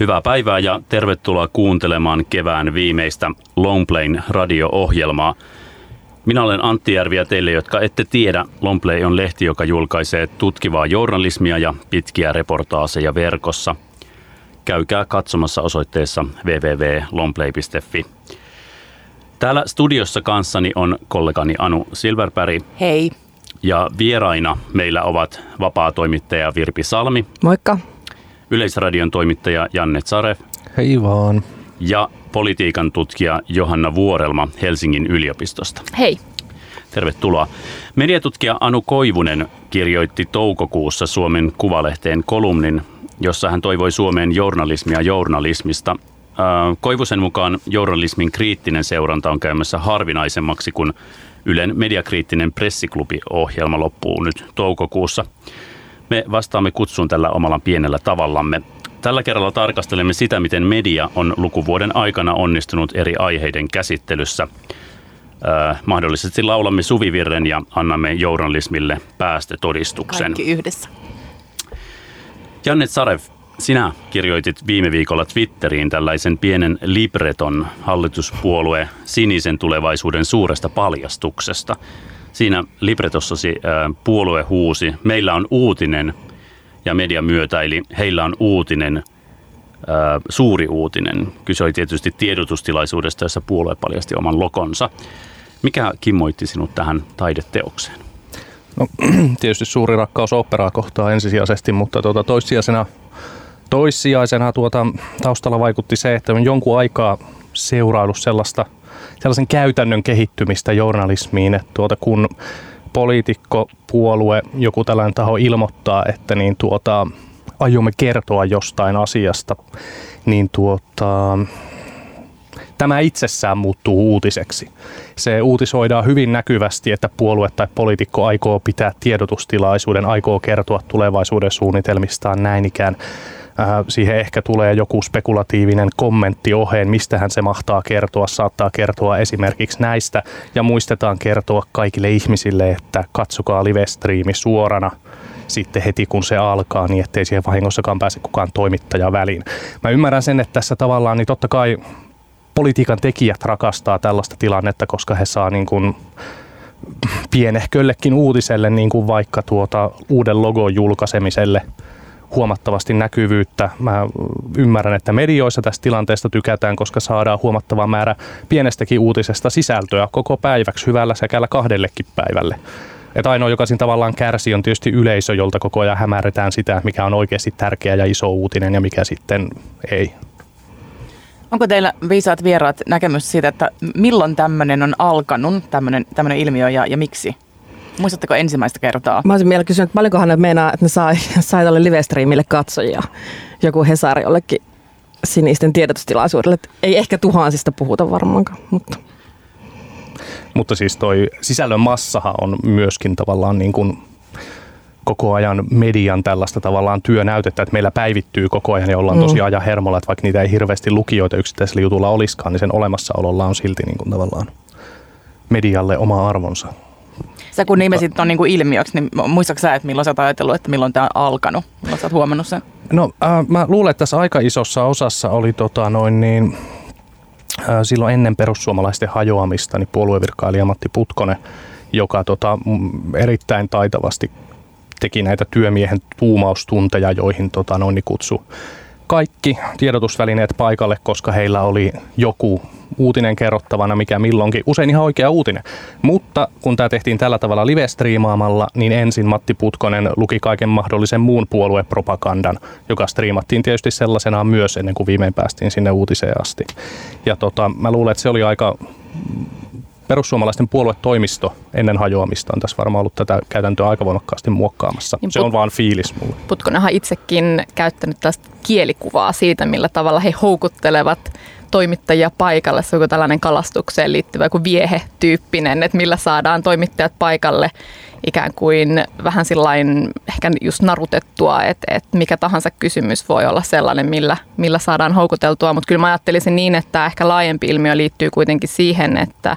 Hyvää päivää ja tervetuloa kuuntelemaan kevään viimeistä Longplayn radio-ohjelmaa. Minä olen Antti Järvi ja teille, jotka ette tiedä, Longplay on lehti, joka julkaisee tutkivaa journalismia ja pitkiä reportaaseja verkossa. Käykää katsomassa osoitteessa www.longplay.fi. Täällä studiossa kanssani on kollegani Anu Silverpäri. Hei. Ja vieraina meillä ovat vapaa-toimittaja Virpi Salmi. Moikka. Yleisradion toimittaja Janne Tsaref. Hei vaan. Ja politiikan tutkija Johanna Vuorelma Helsingin yliopistosta. Hei. Tervetuloa. Mediatutkija Anu Koivunen kirjoitti toukokuussa Suomen Kuvalehteen kolumnin, jossa hän toivoi Suomeen journalismia journalismista. Koivusen mukaan journalismin kriittinen seuranta on käymässä harvinaisemmaksi, kun Ylen mediakriittinen pressiklubi-ohjelma loppuu nyt toukokuussa. Me vastaamme kutsuun tällä omalla pienellä tavallamme. Tällä kerralla tarkastelemme sitä, miten media on lukuvuoden aikana onnistunut eri aiheiden käsittelyssä. Äh, mahdollisesti laulamme suvivirren ja annamme journalismille päästötodistuksen. Kaikki yhdessä. Jannet Sarev, sinä kirjoitit viime viikolla Twitteriin tällaisen pienen libreton hallituspuolue sinisen tulevaisuuden suuresta paljastuksesta. Siinä libretossasi puolue huusi, meillä on uutinen ja media myötäili, heillä on uutinen, suuri uutinen. Kyse oli tietysti tiedotustilaisuudesta, jossa puolue paljasti oman lokonsa. Mikä kimmoitti sinut tähän taideteokseen? No, tietysti suuri rakkaus operaa kohtaa ensisijaisesti, mutta tuota, toissijaisena, toissijaisena tuota, taustalla vaikutti se, että on jonkun aikaa seuraillut sellaista – sellaisen käytännön kehittymistä journalismiin, että tuota, kun poliitikko, puolue, joku tällainen taho ilmoittaa, että niin tuota, aiomme kertoa jostain asiasta, niin tuota, tämä itsessään muuttuu uutiseksi. Se uutisoidaan hyvin näkyvästi, että puolue tai poliitikko aikoo pitää tiedotustilaisuuden, aikoo kertoa tulevaisuuden suunnitelmistaan näin ikään siihen ehkä tulee joku spekulatiivinen kommentti oheen, mistähän se mahtaa kertoa. Saattaa kertoa esimerkiksi näistä ja muistetaan kertoa kaikille ihmisille, että katsokaa live-striimi suorana sitten heti kun se alkaa, niin ettei siihen vahingossakaan pääse kukaan toimittaja väliin. Mä ymmärrän sen, että tässä tavallaan, niin totta kai politiikan tekijät rakastaa tällaista tilannetta, koska he saa niin kuin pienehköllekin uutiselle, niin kuin vaikka tuota uuden logon julkaisemiselle – huomattavasti näkyvyyttä. Mä ymmärrän, että medioissa tästä tilanteesta tykätään, koska saadaan huomattava määrä pienestäkin uutisesta sisältöä koko päiväksi hyvällä sekällä kahdellekin päivälle. Että ainoa, joka siinä tavallaan kärsi, on tietysti yleisö, jolta koko ajan hämärretään sitä, mikä on oikeasti tärkeä ja iso uutinen ja mikä sitten ei. Onko teillä viisaat vieraat näkemys siitä, että milloin tämmöinen on alkanut, tämmöinen ilmiö ja, ja miksi? Muistatteko ensimmäistä kertaa? Mä olisin vielä kysynyt, että paljonkohan ne meinaa, että ne sai, sai tälle live-streamille katsojia. Joku Hesari jollekin sinisten tiedotustilaisuudelle. Ei ehkä tuhansista puhuta varmaankaan, mutta... Mutta siis toi sisällön massahan on myöskin tavallaan niin kuin koko ajan median tällaista tavallaan työnäytettä, että meillä päivittyy koko ajan ja ollaan mm. tosi ajan hermolla, että vaikka niitä ei hirveästi lukijoita yksittäisellä jutulla olisikaan, niin sen olemassaololla on silti niin kuin tavallaan medialle oma arvonsa. Sä kun nimesit on niin kuin ilmiöksi, niin muistatko sä, että milloin sä oot ajatellut, että milloin tämä on alkanut? Milloin sä oot huomannut sen? No äh, mä luulen, että tässä aika isossa osassa oli tota noin niin, äh, silloin ennen perussuomalaisten hajoamista niin puoluevirkailija Matti Putkonen, joka tota, erittäin taitavasti teki näitä työmiehen tuumaustunteja, joihin tota, noin, niin kutsu kaikki tiedotusvälineet paikalle, koska heillä oli joku uutinen kerrottavana, mikä milloinkin, usein ihan oikea uutinen. Mutta kun tämä tehtiin tällä tavalla live-striimaamalla, niin ensin Matti Putkonen luki kaiken mahdollisen muun puoluepropagandan, joka striimattiin tietysti sellaisenaan myös ennen kuin viimein päästiin sinne uutiseen asti. Ja tota, mä luulen, että se oli aika perussuomalaisten puoluetoimisto ennen hajoamista on tässä varmaan ollut tätä käytäntöä aika voimakkaasti muokkaamassa. Niin se on vaan fiilis mulle. Putkonenhan itsekin käyttänyt tästä kielikuvaa siitä, millä tavalla he houkuttelevat toimittajia paikalle. Se on joku tällainen kalastukseen liittyvä joku viehe-tyyppinen, että millä saadaan toimittajat paikalle ikään kuin vähän sillain ehkä just narutettua, että, että mikä tahansa kysymys voi olla sellainen, millä, millä saadaan houkuteltua. Mutta kyllä mä ajattelisin niin, että ehkä laajempi ilmiö liittyy kuitenkin siihen, että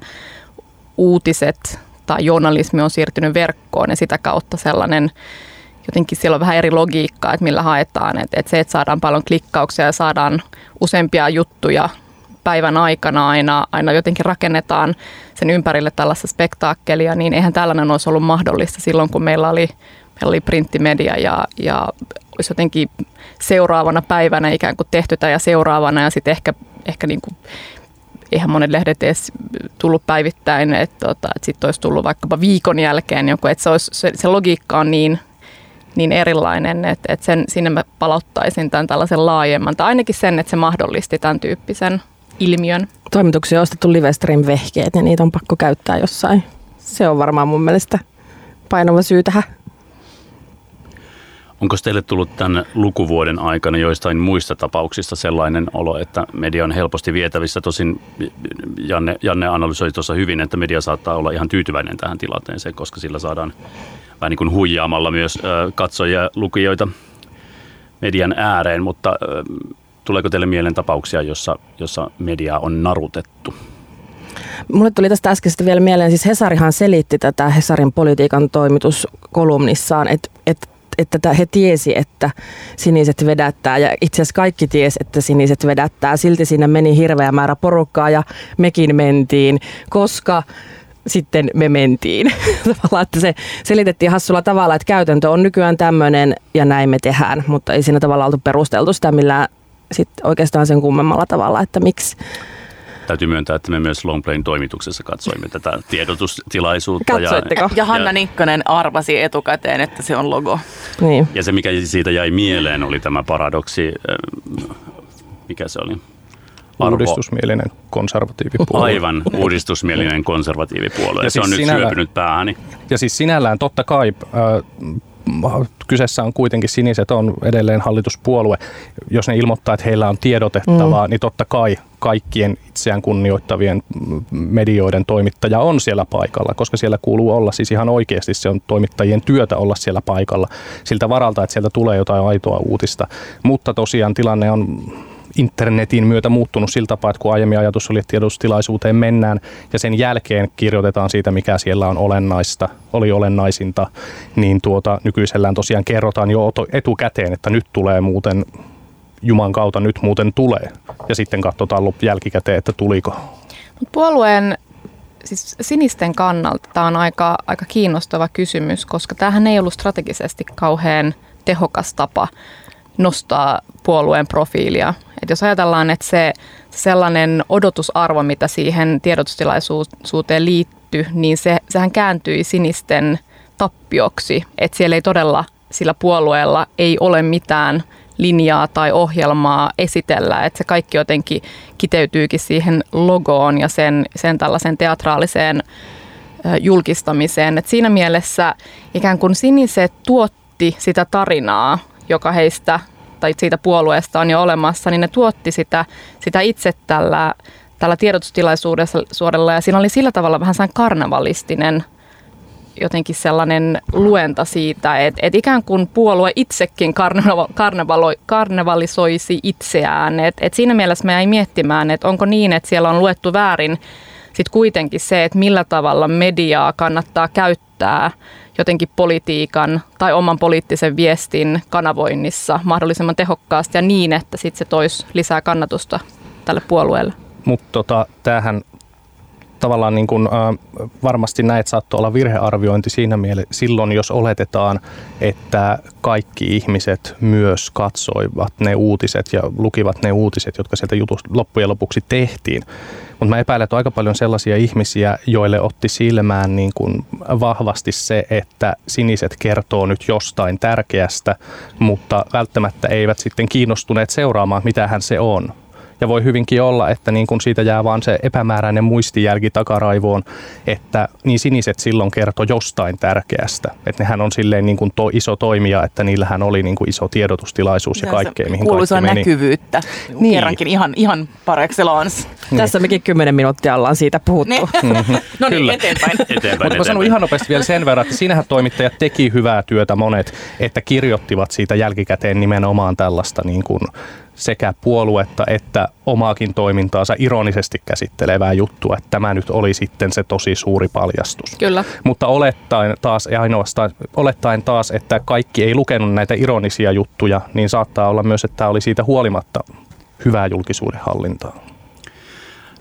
uutiset tai journalismi on siirtynyt verkkoon ja sitä kautta sellainen jotenkin siellä on vähän eri logiikkaa, että millä haetaan. Että, että se, että saadaan paljon klikkauksia ja saadaan useampia juttuja päivän aikana aina, aina jotenkin rakennetaan sen ympärille tällaista spektaakkelia, niin eihän tällainen olisi ollut mahdollista silloin, kun meillä oli, meillä oli printtimedia ja, ja olisi jotenkin seuraavana päivänä ikään kuin tehty tämä ja seuraavana ja sitten ehkä, ehkä niin kuin eihän monet lehdet edes tullut päivittäin, että, tota, että sitten olisi tullut vaikkapa viikon jälkeen joku, että se, olisi, se, se logiikka on niin, niin erilainen, että, että sen, sinne mä palauttaisin tämän tällaisen laajemman, tai ainakin sen, että se mahdollisti tämän tyyppisen ilmiön. Toimituksia on ostettu Livestream vehkeet ja niitä on pakko käyttää jossain. Se on varmaan mun mielestä painava syy tähän. Onko teille tullut tämän lukuvuoden aikana joistain muista tapauksista sellainen olo, että media on helposti vietävissä? Tosin Janne, Janne analysoi tuossa hyvin, että media saattaa olla ihan tyytyväinen tähän tilanteeseen, koska sillä saadaan vähän niin kuin huijaamalla myös katsojia ja lukijoita median ääreen, mutta tuleeko teille mieleen tapauksia, jossa, jossa media on narutettu? Mulle tuli tästä äskeisestä vielä mieleen, siis Hesarihan selitti tätä Hesarin politiikan toimituskolumnissaan, että, että että he tiesi, että siniset vedättää ja itse asiassa kaikki tiesi, että siniset vedättää. Silti siinä meni hirveä määrä porukkaa ja mekin mentiin, koska sitten me mentiin. Tavallaan, että se selitettiin hassulla tavalla, että käytäntö on nykyään tämmöinen ja näin me tehdään, mutta ei siinä tavalla oltu perusteltu sitä millään sit oikeastaan sen kummemmalla tavalla, että miksi täytyy myöntää, että me myös Longplayn toimituksessa katsoimme tätä tiedotustilaisuutta. Katsoitteko? Ja, ja Hanna Nikkonen arvasi etukäteen, että se on logo. Niin. Ja se, mikä siitä jäi mieleen, oli tämä paradoksi, mikä se oli? Arvo. Uudistusmielinen konservatiivipuolue. Aivan, uudistusmielinen konservatiivipuolue. Ja se siis on nyt sinällään, syöpynyt päähäni. Ja siis sinällään totta kai äh, kyseessä on kuitenkin siniset on edelleen hallituspuolue. Jos ne ilmoittaa, että heillä on tiedotettavaa, mm. niin totta kai kaikkien itseään kunnioittavien medioiden toimittaja on siellä paikalla, koska siellä kuuluu olla siis ihan oikeasti se on toimittajien työtä olla siellä paikalla siltä varalta, että sieltä tulee jotain aitoa uutista. Mutta tosiaan tilanne on internetin myötä muuttunut sillä tapaa, että kun aiemmin ajatus oli, että tiedotustilaisuuteen mennään ja sen jälkeen kirjoitetaan siitä, mikä siellä on olennaista, oli olennaisinta, niin tuota, nykyisellään tosiaan kerrotaan jo etukäteen, että nyt tulee muuten Juman kautta nyt muuten tulee. Ja sitten katsotaan jälkikäteen, että tuliko. Puolueen siis sinisten kannalta tämä on aika, aika kiinnostava kysymys, koska tämähän ei ollut strategisesti kauhean tehokas tapa nostaa puolueen profiilia. Et jos ajatellaan, että se sellainen odotusarvo, mitä siihen tiedotustilaisuuteen liittyy, niin se, sehän kääntyi sinisten tappioksi. Että siellä ei todella sillä puolueella ei ole mitään linjaa tai ohjelmaa esitellä, että se kaikki jotenkin kiteytyykin siihen logoon ja sen, sen tällaisen teatraaliseen julkistamiseen. Et siinä mielessä ikään kuin siniset tuotti sitä tarinaa joka heistä tai siitä puolueesta on jo olemassa, niin ne tuotti sitä, sitä itse tällä, tällä tiedotustilaisuudella ja siinä oli sillä tavalla vähän sellainen karnevalistinen jotenkin sellainen luenta siitä, että, että ikään kuin puolue itsekin karnevalo, karnevalisoisi itseään. Et, et siinä mielessä me jäi miettimään, että onko niin, että siellä on luettu väärin sitten kuitenkin se, että millä tavalla mediaa kannattaa käyttää jotenkin politiikan tai oman poliittisen viestin kanavoinnissa mahdollisimman tehokkaasti ja niin, että sitten se toisi lisää kannatusta tälle puolueelle. Mutta tota, tämähän tavallaan niin kuin, äh, varmasti näet saattoi olla virhearviointi siinä mielessä silloin, jos oletetaan, että kaikki ihmiset myös katsoivat ne uutiset ja lukivat ne uutiset, jotka sieltä jutusta loppujen lopuksi tehtiin. Mutta mä epäilen, että on aika paljon sellaisia ihmisiä, joille otti silmään niin kuin vahvasti se, että siniset kertoo nyt jostain tärkeästä, mutta välttämättä eivät sitten kiinnostuneet seuraamaan, mitä hän se on. Ja voi hyvinkin olla, että niin kun siitä jää vaan se epämääräinen muistijälki takaraivoon, että niin siniset silloin kertoi jostain tärkeästä. Että nehän on silleen niin kuin to, iso toimija, että niillähän oli niin kuin iso tiedotustilaisuus ja, ja kaikkea, mihin kaikki meni. näkyvyyttä. Niin. Kerrankin ihan, ihan par excellence. Niin. Tässä mekin kymmenen minuuttia ollaan siitä puhuttu. Niin. Mm-hmm. no niin, eteenpäin. eteenpäin Mutta mä sanon ihan nopeasti vielä sen verran, että siinähän toimittajat teki hyvää työtä monet, että kirjoittivat siitä jälkikäteen nimenomaan tällaista niin kuin sekä puoluetta että omaakin toimintaansa ironisesti käsittelevää juttua, että tämä nyt oli sitten se tosi suuri paljastus. Kyllä. Mutta olettaen taas, ja ainoastaan, olettaen taas, että kaikki ei lukenut näitä ironisia juttuja, niin saattaa olla myös, että tämä oli siitä huolimatta hyvää julkisuuden hallintaa.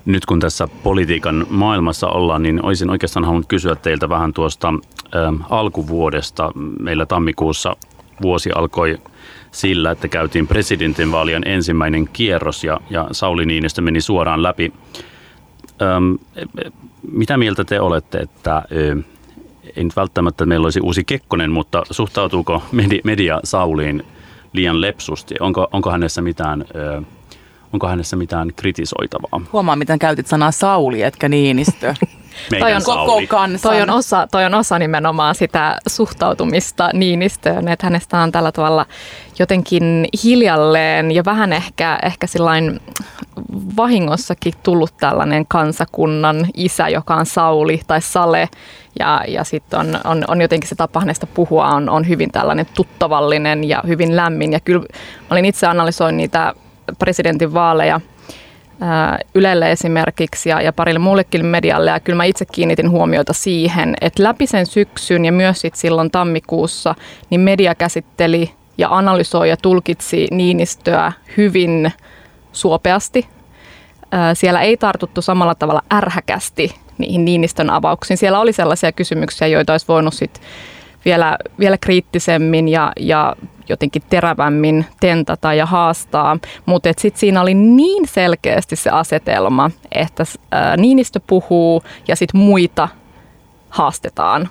Nyt kun tässä politiikan maailmassa ollaan, niin olisin oikeastaan halunnut kysyä teiltä vähän tuosta ä, alkuvuodesta. Meillä tammikuussa vuosi alkoi sillä, että käytiin presidentinvaalien ensimmäinen kierros ja, ja Sauli Niinistö meni suoraan läpi. Öm, mitä mieltä te olette, että ö, ei nyt välttämättä meillä olisi uusi Kekkonen, mutta suhtautuuko media, media Sauliin liian lepsusti? Onko, onko hänessä mitään... Ö, Onko hänessä mitään kritisoitavaa? Huomaa, miten käytit sanaa Sauli, etkä Niinistö. Meidän Toi on Koko kansan. Toi on, osa, toi on osa nimenomaan sitä suhtautumista Niinistöön, että hänestä on tällä tavalla jotenkin hiljalleen ja vähän ehkä, ehkä sillain vahingossakin tullut tällainen kansakunnan isä, joka on Sauli tai Sale. Ja, ja sitten on, on, on jotenkin se tapa hänestä puhua on, on hyvin tällainen tuttavallinen ja hyvin lämmin. Ja kyllä mä olin itse analysoin niitä presidentin vaaleja Ylelle esimerkiksi ja, ja parille muullekin medialle. Ja kyllä mä itse kiinnitin huomiota siihen, että läpi sen syksyn ja myös sit silloin tammikuussa, niin media käsitteli ja analysoi ja tulkitsi Niinistöä hyvin suopeasti. Siellä ei tartuttu samalla tavalla ärhäkästi niihin Niinistön avauksiin. Siellä oli sellaisia kysymyksiä, joita olisi voinut sit vielä, vielä kriittisemmin ja, ja jotenkin terävämmin tentata ja haastaa, mutta sitten siinä oli niin selkeästi se asetelma, että Niinistö puhuu ja sitten muita haastetaan.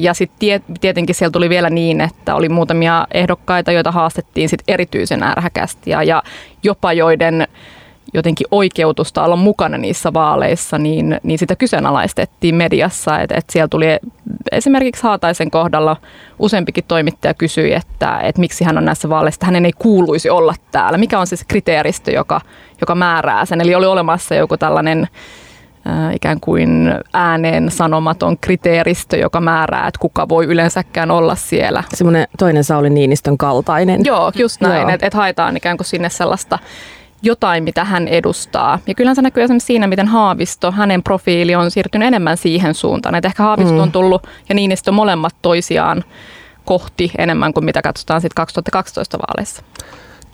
Ja sitten tie, tietenkin siellä tuli vielä niin, että oli muutamia ehdokkaita, joita haastettiin sit erityisen ärhäkästi ja, ja jopa joiden jotenkin oikeutusta olla mukana niissä vaaleissa, niin, niin sitä kyseenalaistettiin mediassa. Että et siellä tuli esimerkiksi Haataisen kohdalla useampikin toimittaja kysyi, että, että miksi hän on näissä vaaleissa, että hänen ei kuuluisi olla täällä. Mikä on siis kriteeristö, joka, joka määrää sen? Eli oli olemassa joku tällainen äh, ikään kuin ääneen sanomaton kriteeristö, joka määrää, että kuka voi yleensäkään olla siellä. Semmoinen toinen Sauli Niinistön kaltainen. Joo, just näin, että et haetaan ikään kuin sinne sellaista jotain, mitä hän edustaa. Ja kyllähän se näkyy esimerkiksi siinä, miten Haavisto, hänen profiili on siirtynyt enemmän siihen suuntaan. Että ehkä Haavisto Mm. on tullut ja Niinistö molemmat toisiaan kohti enemmän kuin mitä katsotaan sitten 2012 vaaleissa.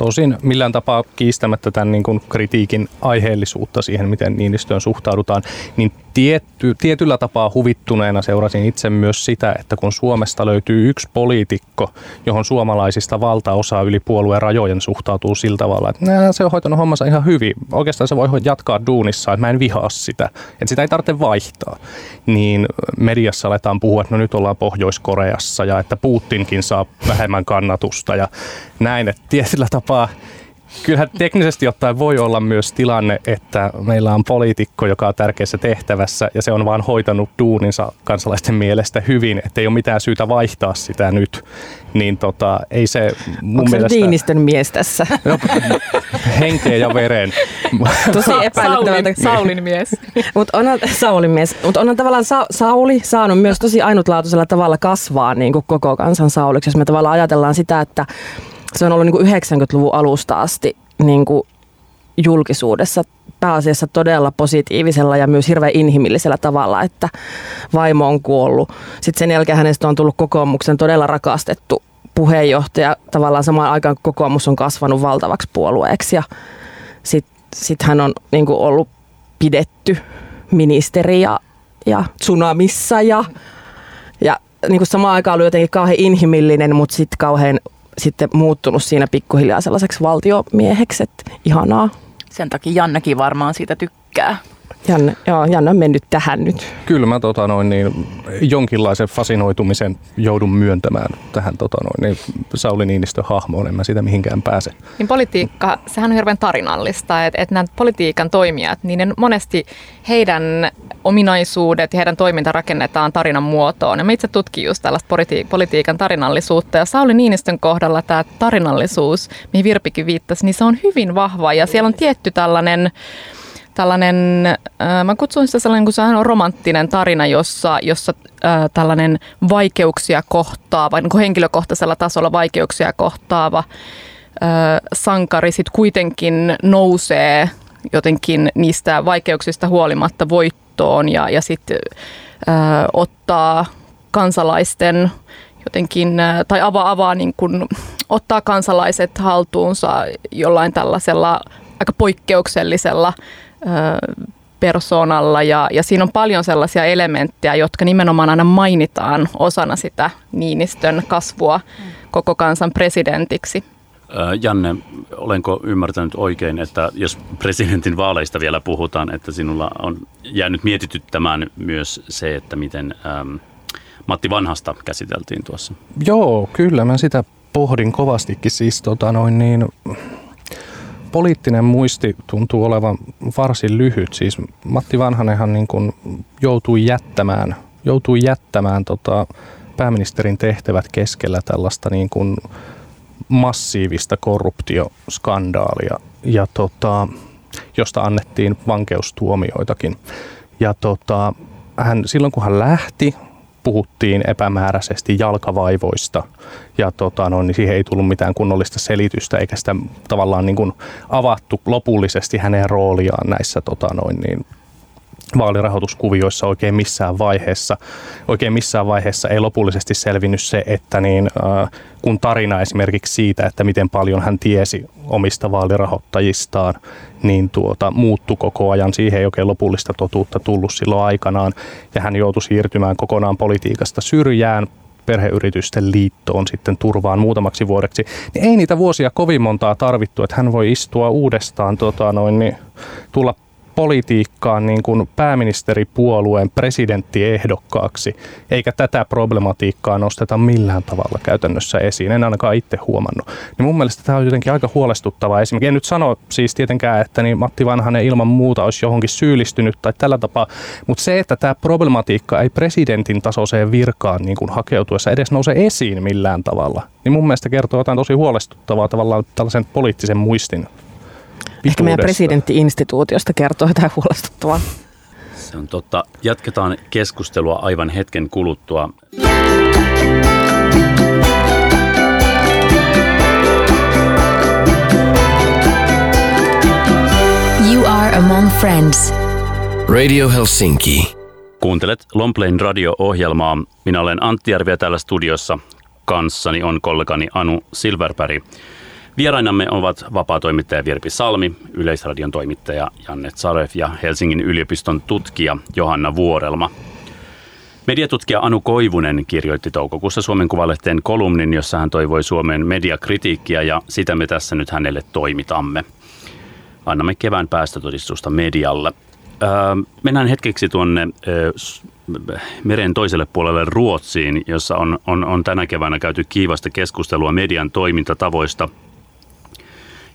Tosin millään tapaa kiistämättä tämän niin kuin kritiikin aiheellisuutta siihen, miten Niinistöön suhtaudutaan, niin tietty, tietyllä tapaa huvittuneena seurasin itse myös sitä, että kun Suomesta löytyy yksi poliitikko, johon suomalaisista valtaosa yli puolueen rajojen suhtautuu sillä tavalla, että "Nää, se on hoitanut hommansa ihan hyvin. Oikeastaan se voi jatkaa duunissaan, että mä en vihaa sitä, että sitä ei tarvitse vaihtaa. Niin mediassa aletaan puhua, että no nyt ollaan Pohjois-Koreassa ja että Putinkin saa vähemmän kannatusta ja näin, että tietyllä tapaa Kyllähän teknisesti ottaen voi olla myös tilanne, että meillä on poliitikko, joka on tärkeässä tehtävässä ja se on vaan hoitanut duuninsa kansalaisten mielestä hyvin, että ei ole mitään syytä vaihtaa sitä nyt. Niin tota, ei se mun Onko mielestä... Niinistön mies tässä? No, henkeä ja veren. Tosi epäilyttävältä. Saulin, Saulin mies. Mutta onhan Saulin mies, mutta onhan tavallaan Sa- Sauli saanut myös tosi ainutlaatuisella tavalla kasvaa niin kuin koko kansan Sauliksi, jos me tavallaan ajatellaan sitä, että se on ollut niin kuin 90-luvun alusta asti niin kuin julkisuudessa pääasiassa todella positiivisella ja myös hirveän inhimillisellä tavalla, että vaimo on kuollut. Sitten sen jälkeen hänestä on tullut kokoomuksen todella rakastettu puheenjohtaja. Tavallaan samaan aikaan kokoomus on kasvanut valtavaksi puolueeksi ja sitten sit hän on niin kuin ollut pidetty ministeri ja, ja tsunamissa ja, ja niin kuin samaan aikaan ollut jotenkin kauhean inhimillinen, mutta sitten kauhean sitten muuttunut siinä pikkuhiljaa sellaiseksi valtiomieheksi, että ihanaa. Sen takia Jannekin varmaan siitä tykkää. Janne, joo, Janne on mennyt tähän nyt. Kyllä mä tota noin, niin, jonkinlaisen fasinoitumisen joudun myöntämään tähän tota noin, niin, Sauli Niinistön hahmoon, en mä siitä mihinkään pääse. Niin politiikka, sehän on hirveän tarinallista, että, että nämä politiikan toimijat, niin ne monesti heidän ominaisuudet ja heidän toiminta rakennetaan tarinan muotoon. Ja mä itse tutkin just tällaista politi- politiikan tarinallisuutta. Ja Sauli Niinistön kohdalla tämä tarinallisuus, mihin Virpikin viittasi, niin se on hyvin vahva. Ja siellä on tietty tällainen tällainen, äh, mä kutsun sitä sellainen, kun se on romanttinen tarina, jossa, jossa äh, tällainen vaikeuksia kohtaava, niin kuin henkilökohtaisella tasolla vaikeuksia kohtaava sankari sitten kuitenkin nousee jotenkin niistä vaikeuksista huolimatta voittoon ja, ja sitten ottaa kansalaisten jotenkin, tai avaa, avaa niin kuin, ottaa kansalaiset haltuunsa jollain tällaisella aika poikkeuksellisella persoonalla ja, ja siinä on paljon sellaisia elementtejä, jotka nimenomaan aina mainitaan osana sitä Niinistön kasvua koko kansan presidentiksi. Janne, olenko ymmärtänyt oikein, että jos presidentin vaaleista vielä puhutaan, että sinulla on jäänyt mietityttämään myös se, että miten ähm, Matti Vanhasta käsiteltiin tuossa? Joo, kyllä mä sitä pohdin kovastikin. Siis tota noin niin, poliittinen muisti tuntuu olevan varsin lyhyt. Siis Matti Vanhanenhan niin kuin joutui jättämään, joutui jättämään tota pääministerin tehtävät keskellä tällaista niin kuin massiivista korruptioskandaalia, ja tota, josta annettiin vankeustuomioitakin. Ja tota, hän, silloin kun hän lähti, puhuttiin epämääräisesti jalkavaivoista ja tota, no, niin siihen ei tullut mitään kunnollista selitystä eikä sitä tavallaan niin kuin avattu lopullisesti hänen rooliaan näissä tota, noin, niin, vaalirahoituskuvioissa oikein missään vaiheessa. Oikein missään vaiheessa ei lopullisesti selvinnyt se, että niin, äh, kun tarina esimerkiksi siitä, että miten paljon hän tiesi omista vaalirahoittajistaan, niin tuota, muuttu koko ajan. Siihen ei oikein lopullista totuutta tullut silloin aikanaan. Ja hän joutui siirtymään kokonaan politiikasta syrjään perheyritysten liittoon sitten turvaan muutamaksi vuodeksi, niin ei niitä vuosia kovin montaa tarvittu, että hän voi istua uudestaan, tota noin, niin, tulla politiikkaan niin kuin pääministeripuolueen presidenttiehdokkaaksi, eikä tätä problematiikkaa nosteta millään tavalla käytännössä esiin. En ainakaan itse huomannut. Niin mun mielestä tämä on jotenkin aika huolestuttavaa. Esimerkiksi en nyt sano siis tietenkään, että niin Matti Vanhanen ilman muuta olisi johonkin syyllistynyt tai tällä tapaa, mutta se, että tämä problematiikka ei presidentin tasoiseen virkaan niin kuin hakeutuessa edes nouse esiin millään tavalla, niin mun mielestä kertoo jotain tosi huolestuttavaa tavallaan tällaisen poliittisen muistin Ehkä meidän presidentti-instituutiosta kertoo jotain huolestuttavaa. Se on totta. Jatketaan keskustelua aivan hetken kuluttua. You are among friends. Radio Helsinki. Kuuntelet Lomplain radio-ohjelmaa. Minä olen Antti Järviä täällä studiossa. Kanssani on kollegani Anu Silverberg. Vierainamme ovat vapaatoimittaja Virpi Salmi, Yleisradion toimittaja Janne Zarev ja Helsingin yliopiston tutkija Johanna Vuorelma. Mediatutkija Anu Koivunen kirjoitti toukokuussa Suomen Kuvalehteen kolumnin, jossa hän toivoi Suomen mediakritiikkiä ja sitä me tässä nyt hänelle toimitamme. Annamme kevään päästötodistusta medialle. Öö, mennään hetkeksi tuonne öö, meren toiselle puolelle Ruotsiin, jossa on, on, on tänä keväänä käyty kiivasta keskustelua median toimintatavoista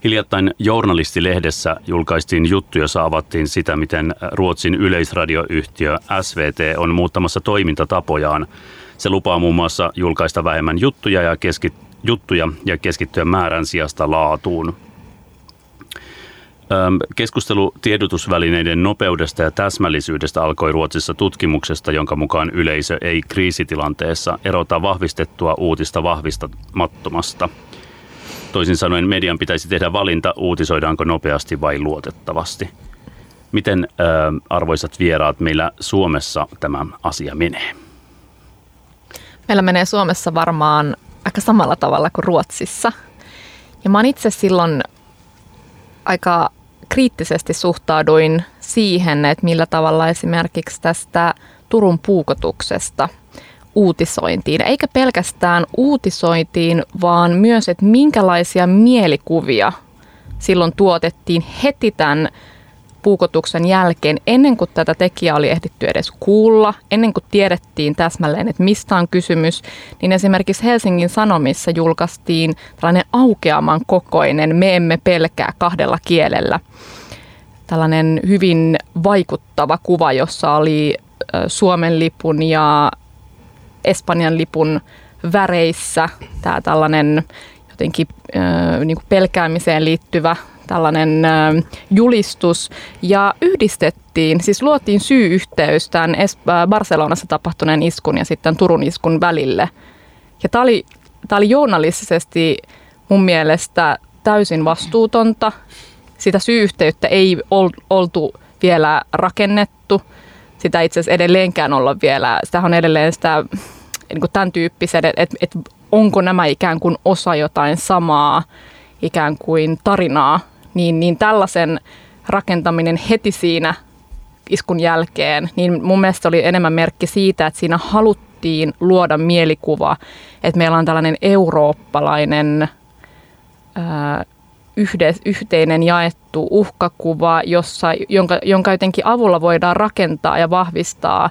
Hiljattain Journalistilehdessä julkaistiin juttu, jossa avattiin sitä, miten Ruotsin yleisradioyhtiö SVT on muuttamassa toimintatapojaan. Se lupaa muun muassa julkaista vähemmän juttuja ja, keski, juttuja ja keskittyä määrän sijasta laatuun. Keskustelu tiedotusvälineiden nopeudesta ja täsmällisyydestä alkoi Ruotsissa tutkimuksesta, jonka mukaan yleisö ei kriisitilanteessa erota vahvistettua uutista vahvistamattomasta – Toisin sanoen median pitäisi tehdä valinta, uutisoidaanko nopeasti vai luotettavasti. Miten äh, arvoisat vieraat meillä Suomessa tämä asia menee? Meillä menee Suomessa varmaan aika samalla tavalla kuin Ruotsissa. Ja mä itse silloin aika kriittisesti suhtauduin siihen, että millä tavalla esimerkiksi tästä Turun puukotuksesta – uutisointiin, eikä pelkästään uutisointiin, vaan myös, että minkälaisia mielikuvia silloin tuotettiin heti tämän puukotuksen jälkeen, ennen kuin tätä tekijää oli ehditty edes kuulla, ennen kuin tiedettiin täsmälleen, että mistä on kysymys, niin esimerkiksi Helsingin Sanomissa julkaistiin tällainen aukeaman kokoinen Me emme pelkää kahdella kielellä. Tällainen hyvin vaikuttava kuva, jossa oli Suomen lipun ja Espanjan lipun väreissä tämä tällainen jotenkin äh, niin kuin pelkäämiseen liittyvä tällainen äh, julistus ja yhdistettiin, siis luotiin syy-yhteys tämän es- Barcelonassa tapahtuneen iskun ja sitten Turun iskun välille. Ja tämä oli, tämä oli journalistisesti mun mielestä täysin vastuutonta. Sitä syy-yhteyttä ei oltu vielä rakennettu. Sitä itse asiassa edelleenkään olla vielä, sitä on edelleen sitä niin kuin tämän tyyppiset, että, että, että onko nämä ikään kuin osa jotain samaa ikään kuin tarinaa, niin, niin tällaisen rakentaminen heti siinä iskun jälkeen, niin mun mielestä oli enemmän merkki siitä, että siinä haluttiin luoda mielikuva, että meillä on tällainen eurooppalainen ää, yhde, yhteinen jaettu uhkakuva, jossa, jonka, jonka jotenkin avulla voidaan rakentaa ja vahvistaa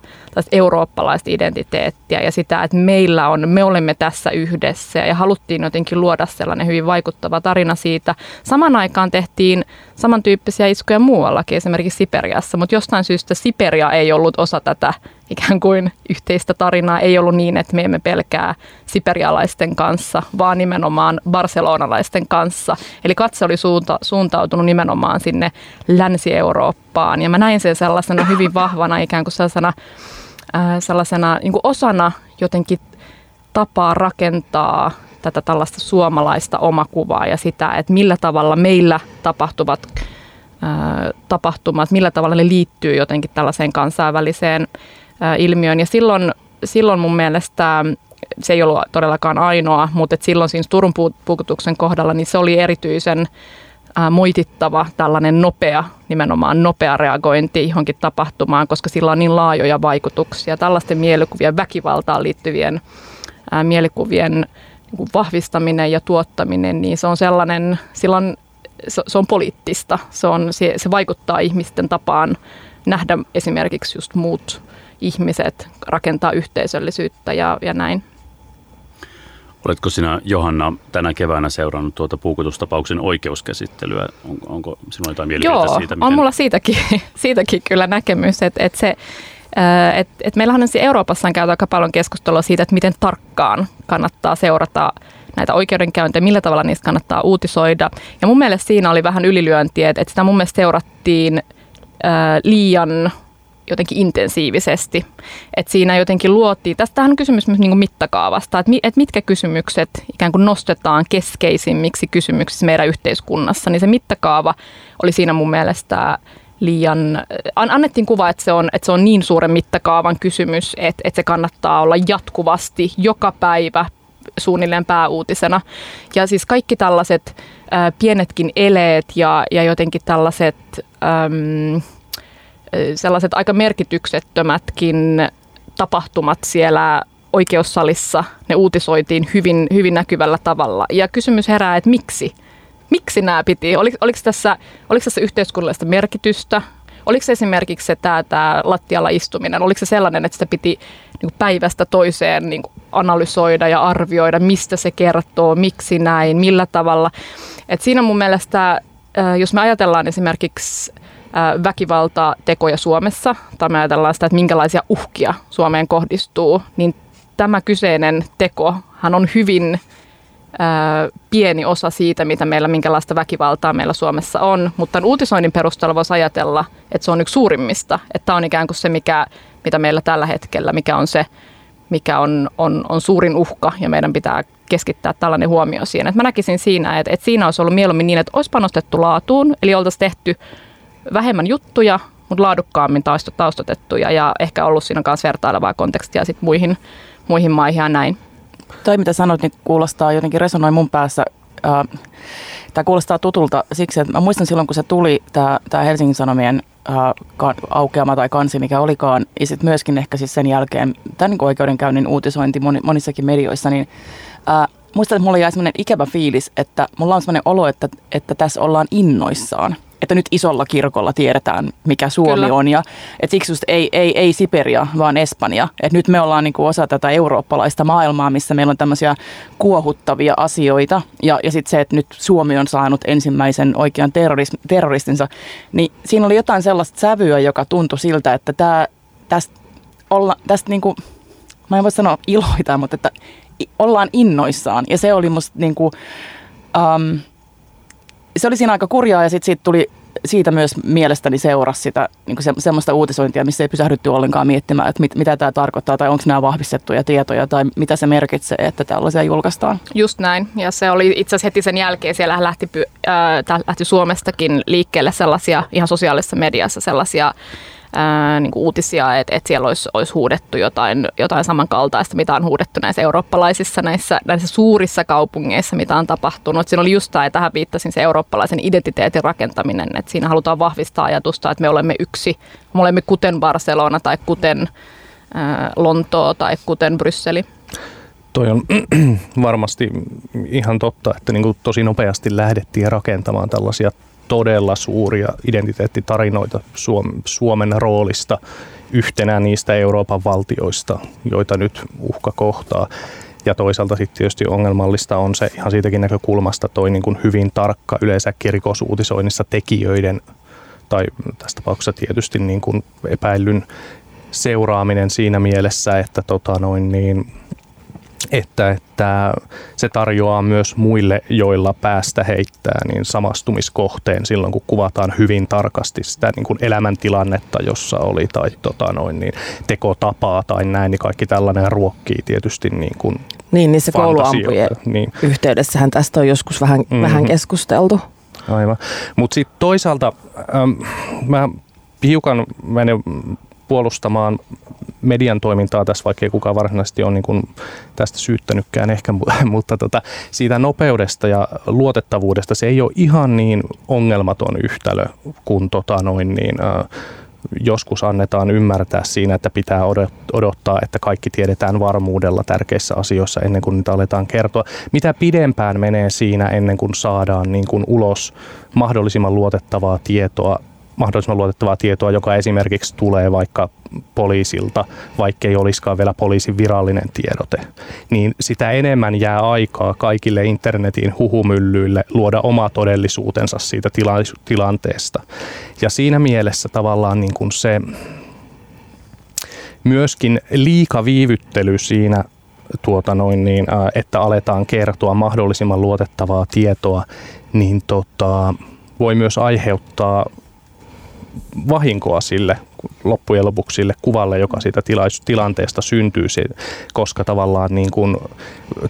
eurooppalaista identiteettiä ja sitä, että meillä on, me olemme tässä yhdessä ja haluttiin jotenkin luoda sellainen hyvin vaikuttava tarina siitä. Saman aikaan tehtiin samantyyppisiä iskuja muuallakin, esimerkiksi Siperiassa, mutta jostain syystä Siperia ei ollut osa tätä ikään kuin yhteistä tarinaa. Ei ollut niin, että me emme pelkää siperialaisten kanssa, vaan nimenomaan barcelonalaisten kanssa. Eli katse oli suunta, suuntautunut nimenomaan sinne Länsi-Eurooppaan. Ja mä näin sen sellaisena hyvin vahvana ikään kuin sellaisena, äh, sellaisena niin kuin osana jotenkin tapaa rakentaa tätä tällaista suomalaista omakuvaa ja sitä, että millä tavalla meillä tapahtuvat ää, tapahtumat, millä tavalla ne liittyy jotenkin tällaiseen kansainväliseen ää, ilmiöön. Ja silloin, silloin mun mielestä se ei ollut todellakaan ainoa, mutta silloin siinä Turun puukutuksen kohdalla niin se oli erityisen ää, moitittava tällainen nopea, nimenomaan nopea reagointi johonkin tapahtumaan, koska sillä on niin laajoja vaikutuksia. Tällaisten mielikuvien, väkivaltaan liittyvien ää, mielikuvien niin vahvistaminen ja tuottaminen, niin se on sellainen, silloin se, se on poliittista. Se, on, se, se vaikuttaa ihmisten tapaan nähdä esimerkiksi just muut ihmiset, rakentaa yhteisöllisyyttä ja, ja näin. Oletko sinä, Johanna, tänä keväänä seurannut tuota puukutustapauksen oikeuskäsittelyä? On, onko sinulla jotain mielipidettä Joo, siitä? Miten... on mulla siitäkin, siitäkin kyllä näkemys, että, että se et, et meillähän on siis Euroopassa on käyty aika paljon keskustelua siitä, että miten tarkkaan kannattaa seurata näitä oikeudenkäyntejä, millä tavalla niistä kannattaa uutisoida. Ja mun mielestä siinä oli vähän ylilyöntiä, että sitä mun mielestä seurattiin ää, liian jotenkin intensiivisesti. että siinä jotenkin luotiin, tästähän on kysymys myös niin mittakaavasta, että, että mitkä kysymykset ikään kuin nostetaan keskeisimmiksi kysymyksiksi meidän yhteiskunnassa, niin se mittakaava oli siinä mun mielestä liian, annettiin kuva, että se on, että se on niin suuren mittakaavan kysymys, että, että se kannattaa olla jatkuvasti joka päivä suunnilleen pääuutisena. Ja siis kaikki tällaiset ää, pienetkin eleet ja, ja jotenkin tällaiset äm, sellaiset aika merkityksettömätkin tapahtumat siellä oikeussalissa, ne uutisoitiin hyvin, hyvin näkyvällä tavalla. Ja kysymys herää, että miksi? miksi nämä piti? Oliko, oliko, tässä, oliko tässä yhteiskunnallista merkitystä? Oliko esimerkiksi se, tämä, tämä lattialla istuminen, oliko se sellainen, että sitä piti niin päivästä toiseen niin analysoida ja arvioida, mistä se kertoo, miksi näin, millä tavalla. Et siinä mun mielestä, jos me ajatellaan esimerkiksi väkivaltatekoja Suomessa, tai me ajatellaan sitä, että minkälaisia uhkia Suomeen kohdistuu, niin tämä kyseinen tekohan on hyvin pieni osa siitä, mitä meillä, minkälaista väkivaltaa meillä Suomessa on. Mutta uutisoinnin perusteella voisi ajatella, että se on yksi suurimmista. Että tämä on ikään kuin se, mikä, mitä meillä tällä hetkellä, mikä on se, mikä on, on, on suurin uhka ja meidän pitää keskittää tällainen huomio siihen. Et mä näkisin siinä, että, että siinä olisi ollut mieluummin niin, että olisi panostettu laatuun, eli oltaisiin tehty vähemmän juttuja, mutta laadukkaammin taustotettuja ja ehkä ollut siinä kanssa vertailevaa kontekstia sit muihin, muihin maihin ja näin. Toi mitä sanoit, niin kuulostaa jotenkin resonoi mun päässä. Äh, tämä kuulostaa tutulta siksi, että mä muistan silloin, kun se tuli, tämä, tämä Helsingin Sanomien äh, aukeama tai kansi, mikä olikaan, ja sitten myöskin ehkä siis sen jälkeen tämän niin oikeudenkäynnin uutisointi monissakin medioissa, niin äh, muistan, että mulla jäi sellainen ikävä fiilis, että mulla on sellainen olo, että, että tässä ollaan innoissaan että nyt isolla kirkolla tiedetään, mikä Suomi Kyllä. on. Ja että siksi just ei, ei, ei Siperia, vaan Espanja. Että nyt me ollaan niin kuin osa tätä eurooppalaista maailmaa, missä meillä on tämmöisiä kuohuttavia asioita. Ja, ja sitten se, että nyt Suomi on saanut ensimmäisen oikean terroristinsa, niin siinä oli jotain sellaista sävyä, joka tuntui siltä, että tämä, tästä, olla, tästä niin kuin, mä en voi sanoa iloita, mutta että ollaan innoissaan. Ja se oli musta niin kuin, um, se oli siinä aika kurjaa ja sitten siitä tuli siitä myös mielestäni seurasi sitä niin se, semmoista uutisointia, missä ei pysähdytty ollenkaan miettimään, että mit, mitä tämä tarkoittaa tai onko nämä vahvistettuja tietoja tai mitä se merkitsee, että tällaisia julkaistaan. Just näin. Ja se oli itse asiassa heti sen jälkeen, siellä lähti, äh, lähti Suomestakin liikkeelle sellaisia ihan sosiaalisessa mediassa sellaisia ää, niin kuin uutisia, että, että siellä olisi, olisi huudettu jotain, jotain samankaltaista, mitä on huudettu näissä eurooppalaisissa, näissä, näissä suurissa kaupungeissa, mitä on tapahtunut. Siinä oli just tämä, tähän viittasin se eurooppalaisen identiteetin rakentaminen, että siinä halutaan vahvistaa ajatusta, että me olemme yksi, me olemme kuten Barcelona tai kuten ää, Lontoo tai kuten Brysseli. Toi on varmasti ihan totta, että niin kuin tosi nopeasti lähdettiin rakentamaan tällaisia todella suuria identiteettitarinoita Suomen roolista yhtenä niistä Euroopan valtioista, joita nyt uhka kohtaa. Ja toisaalta sitten tietysti ongelmallista on se ihan siitäkin näkökulmasta toi niin kuin hyvin tarkka yleensä rikosuutisoinnissa tekijöiden tai tässä tapauksessa tietysti niin kuin epäillyn seuraaminen siinä mielessä, että tota noin niin, että, että se tarjoaa myös muille, joilla päästä heittää, niin samastumiskohteen silloin, kun kuvataan hyvin tarkasti sitä niin kuin elämäntilannetta, jossa oli, tai tota noin, niin tekotapaa tai näin, niin kaikki tällainen ruokkii tietysti niin kuin Niin, niin se kouluampujen niin. yhteydessähän tästä on joskus vähän, mm-hmm. vähän keskusteltu. Aivan. Mutta sitten toisaalta ähm, mä hiukan menen puolustamaan median toimintaa tässä, vaikka ei kukaan varsinaisesti ole niin kuin tästä syyttänytkään ehkä, mutta tota, siitä nopeudesta ja luotettavuudesta se ei ole ihan niin ongelmaton yhtälö kuin tota noin niin, joskus annetaan ymmärtää siinä, että pitää odottaa, että kaikki tiedetään varmuudella tärkeissä asioissa ennen kuin niitä aletaan kertoa. Mitä pidempään menee siinä ennen kuin saadaan niin kuin ulos mahdollisimman luotettavaa tietoa mahdollisimman luotettavaa tietoa, joka esimerkiksi tulee vaikka poliisilta, vaikkei olisikaan vielä poliisin virallinen tiedote, niin sitä enemmän jää aikaa kaikille internetin huhumyllyille luoda oma todellisuutensa siitä tila- tilanteesta. Ja siinä mielessä tavallaan niin kuin se myöskin liikaviivyttely siinä tuota noin niin, että aletaan kertoa mahdollisimman luotettavaa tietoa, niin tota, voi myös aiheuttaa vahinkoa sille loppujen lopuksi sille kuvalle, joka siitä tilanteesta syntyy, koska tavallaan niin kuin,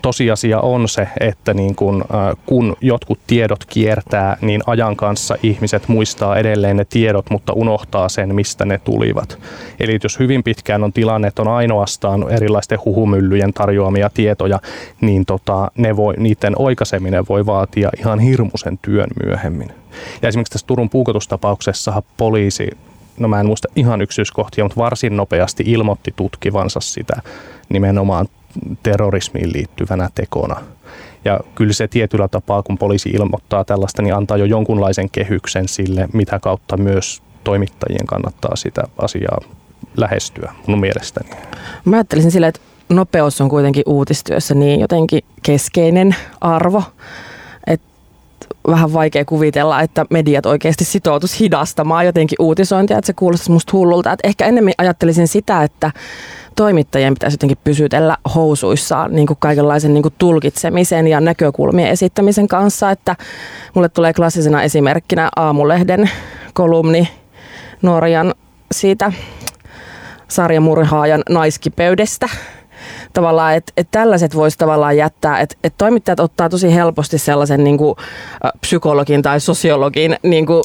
tosiasia on se, että niin kuin, kun jotkut tiedot kiertää, niin ajan kanssa ihmiset muistaa edelleen ne tiedot, mutta unohtaa sen, mistä ne tulivat. Eli jos hyvin pitkään on tilanne, että on ainoastaan erilaisten huhumyllyjen tarjoamia tietoja, niin tota, ne voi, niiden oikaiseminen voi vaatia ihan hirmuisen työn myöhemmin. Ja esimerkiksi tässä Turun puukotustapauksessa poliisi no mä en muista ihan yksityiskohtia, mutta varsin nopeasti ilmoitti tutkivansa sitä nimenomaan terrorismiin liittyvänä tekona. Ja kyllä se tietyllä tapaa, kun poliisi ilmoittaa tällaista, niin antaa jo jonkunlaisen kehyksen sille, mitä kautta myös toimittajien kannattaa sitä asiaa lähestyä, mun mielestäni. Mä ajattelisin sillä, että nopeus on kuitenkin uutistyössä niin jotenkin keskeinen arvo, vähän vaikea kuvitella, että mediat oikeasti sitoutus hidastamaan jotenkin uutisointia, että se kuulostaisi musta hullulta. Että ehkä enemmän ajattelisin sitä, että toimittajien pitäisi jotenkin pysytellä housuissaan niin kuin kaikenlaisen niin kuin tulkitsemisen ja näkökulmien esittämisen kanssa. Että mulle tulee klassisena esimerkkinä Aamulehden kolumni Norjan siitä sarjamurhaajan naiskipeydestä – tavallaan, että et tällaiset voisi tavallaan jättää, että et toimittajat ottaa tosi helposti sellaisen niin kuin, psykologin tai sosiologin niin kuin,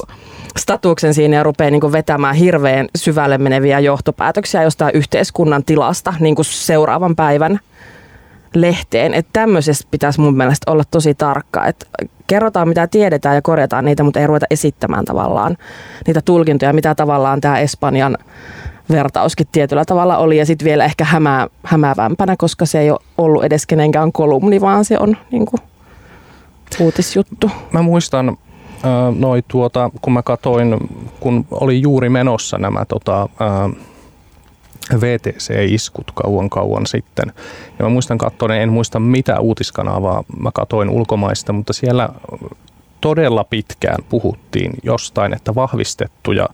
statuksen siinä ja rupeaa niin kuin vetämään hirveän syvälle meneviä johtopäätöksiä jostain yhteiskunnan tilasta niin kuin seuraavan päivän lehteen. Että tämmöisessä pitäisi mun mielestä olla tosi tarkka, että kerrotaan mitä tiedetään ja korjataan niitä, mutta ei ruveta esittämään tavallaan niitä tulkintoja, mitä tavallaan tämä Espanjan vertauskin tietyllä tavalla oli ja sitten vielä ehkä hämää, hämäävämpänä, koska se ei ole ollut edes kenenkään kolumni, vaan se on niin kuin, uutisjuttu. Mä muistan noi tuota, kun mä katoin, kun oli juuri menossa nämä tota, VTC-iskut kauan kauan sitten. Ja mä muistan katsoin, en muista mitä uutiskanavaa mä katoin ulkomaista, mutta siellä todella pitkään puhuttiin jostain, että vahvistettuja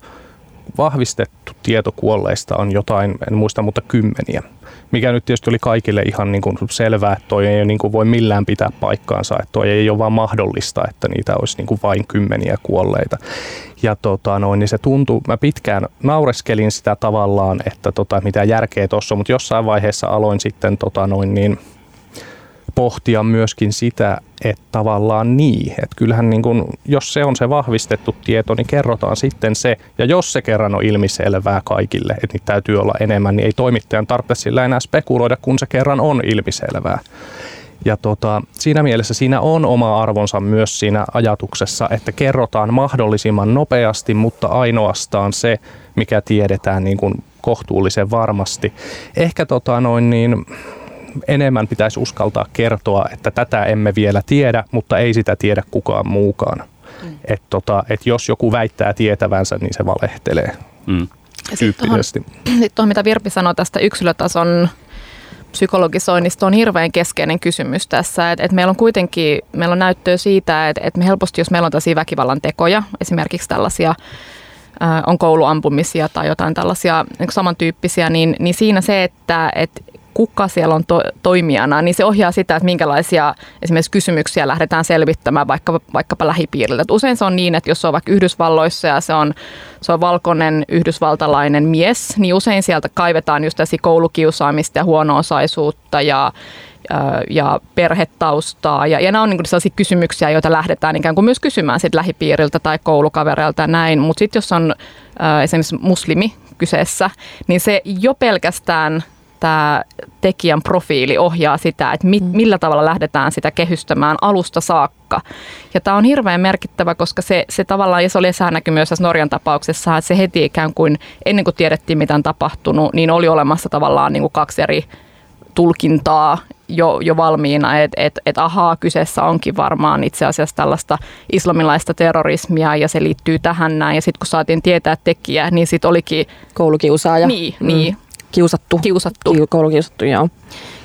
vahvistettu tieto kuolleista on jotain, en muista, mutta kymmeniä. Mikä nyt tietysti oli kaikille ihan niin kuin selvää, että toi ei niin kuin voi millään pitää paikkaansa, että toi ei ole vaan mahdollista, että niitä olisi niin kuin vain kymmeniä kuolleita. Ja tota, noin, niin se tuntui, mä pitkään naureskelin sitä tavallaan, että tota, mitä järkeä tuossa mutta jossain vaiheessa aloin sitten tota, noin, niin, pohtia myöskin sitä, että tavallaan niin, että kyllähän niin kun, jos se on se vahvistettu tieto, niin kerrotaan sitten se, ja jos se kerran on ilmiselvää kaikille, että niitä täytyy olla enemmän, niin ei toimittajan tarvitse sillä enää spekuloida, kun se kerran on ilmiselvää. Ja tota, siinä mielessä siinä on oma arvonsa myös siinä ajatuksessa, että kerrotaan mahdollisimman nopeasti, mutta ainoastaan se, mikä tiedetään niin kuin kohtuullisen varmasti. Ehkä tota noin niin, enemmän pitäisi uskaltaa kertoa, että tätä emme vielä tiedä, mutta ei sitä tiedä kukaan muukaan. Mm. Et tota, et jos joku väittää tietävänsä, niin se valehtelee. Mm. Tyyppisesti. Sitten tuohon, mitä Virpi sanoi tästä yksilötason psykologisoinnista on hirveän keskeinen kysymys tässä. että et meillä on kuitenkin meillä on näyttöä siitä, että et me helposti, jos meillä on tällaisia väkivallan tekoja, esimerkiksi tällaisia on kouluampumisia tai jotain tällaisia niin samantyyppisiä, niin, niin siinä se, että et kuka siellä on to- toimijana, niin se ohjaa sitä, että minkälaisia esimerkiksi kysymyksiä lähdetään selvittämään vaikka, vaikkapa lähipiirillä. Et usein se on niin, että jos se on vaikka Yhdysvalloissa ja se on, se on valkoinen yhdysvaltalainen mies, niin usein sieltä kaivetaan just tässä koulukiusaamista ja huono-osaisuutta ja ja perhetaustaa. Ja, ja nämä on niin sellaisia kysymyksiä, joita lähdetään ikään kuin myös kysymään sit lähipiiriltä tai koulukavereilta ja näin. Mutta sitten jos on äh, esimerkiksi muslimi kyseessä, niin se jo pelkästään tämä tekijän profiili ohjaa sitä, että mi, mm. millä tavalla lähdetään sitä kehystämään alusta saakka. Ja tämä on hirveän merkittävä, koska se, se tavallaan, ja se oli näkyy myös tässä Norjan tapauksessa, että se heti ikään kuin ennen kuin tiedettiin mitä on tapahtunut, niin oli olemassa tavallaan niin kuin kaksi eri tulkintaa jo, jo valmiina, että et, et ahaa, kyseessä onkin varmaan itse asiassa tällaista islamilaista terrorismia ja se liittyy tähän näin. Ja sitten kun saatiin tietää tekijä, niin sitten olikin... Koulukiusaaja. Niin, mm. niin kiusattu. Kiusattu. Ki- koulukiusattu, joo.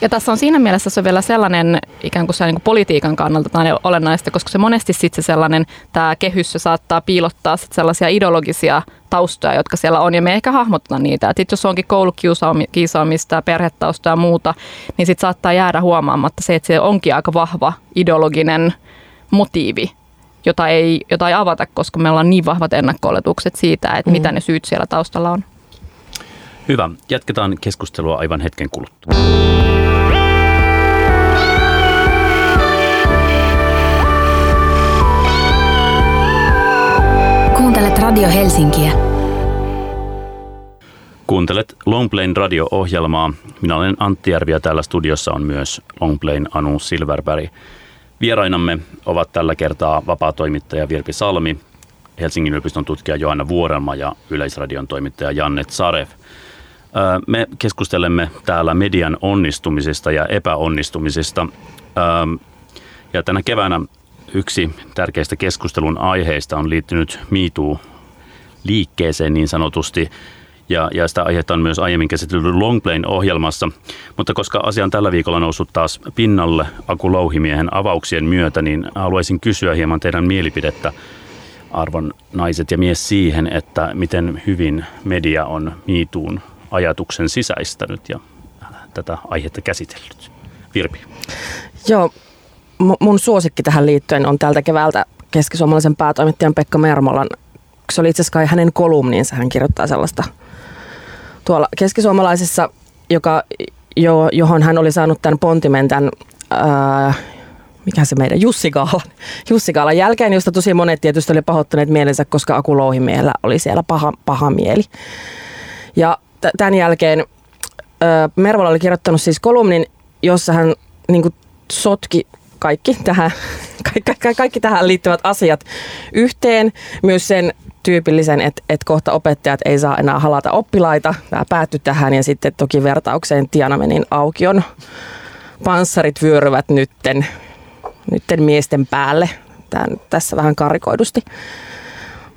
Ja tässä on siinä mielessä se on vielä sellainen ikään kuin, se niin kuin politiikan kannalta tai olennaista, koska se monesti sitten se sellainen, tämä kehys se saattaa piilottaa sit sellaisia ideologisia taustoja, jotka siellä on, ja me ehkä hahmottaa niitä. Että jos onkin koulukiusaamista, perhetausta ja muuta, niin sitten saattaa jäädä huomaamatta se, että se onkin aika vahva ideologinen motiivi, jota ei, jota ei avata, koska meillä on niin vahvat ennakko siitä, että mm. mitä ne syyt siellä taustalla on. Hyvä. Jatketaan keskustelua aivan hetken kuluttua. Kuuntelet Radio Helsinkiä. Kuuntelet Longplain radio-ohjelmaa. Minä olen Antti Järvi ja täällä studiossa on myös Longplain Anu Silverberg. Vierainamme ovat tällä kertaa vapaa-toimittaja Virpi Salmi, Helsingin yliopiston tutkija Johanna Vuorelma ja Yleisradion toimittaja Jannet Sarev – me keskustelemme täällä median onnistumisesta ja epäonnistumisesta. Ja tänä keväänä yksi tärkeistä keskustelun aiheista on liittynyt MeToo-liikkeeseen niin sanotusti. Ja, ja sitä aihetta on myös aiemmin käsitelty Longplain-ohjelmassa. Mutta koska asia on tällä viikolla noussut taas pinnalle Aku Louhimiehen avauksien myötä, niin haluaisin kysyä hieman teidän mielipidettä arvon naiset ja mies siihen, että miten hyvin media on miituun ajatuksen sisäistänyt ja tätä aihetta käsitellyt. Virpi. Joo, mun suosikki tähän liittyen on tältä keväältä keskisuomalaisen päätoimittajan Pekka Mermolan. Se oli itse asiassa hänen kolumniinsa, hän kirjoittaa sellaista tuolla keskisuomalaisessa, joka, jo, johon hän oli saanut tämän pontimen tämän, ää, mikä se meidän, Jussi Kaalan, Jussi Kaalan jälkeen, josta tosi monet tietysti oli pahoittaneet mielensä, koska Aku oli siellä paha, paha mieli. Ja tämän jälkeen Mervola oli kirjoittanut siis kolumnin, jossa hän niin kuin, sotki kaikki tähän, kaikki, kaikki tähän liittyvät asiat yhteen. Myös sen tyypillisen, että, että kohta opettajat ei saa enää halata oppilaita. Tämä päättyi tähän ja sitten toki vertaukseen Tianamenin aukion panssarit vyöryvät nytten, nytten miesten päälle. Tämän, tässä vähän karikoidusti.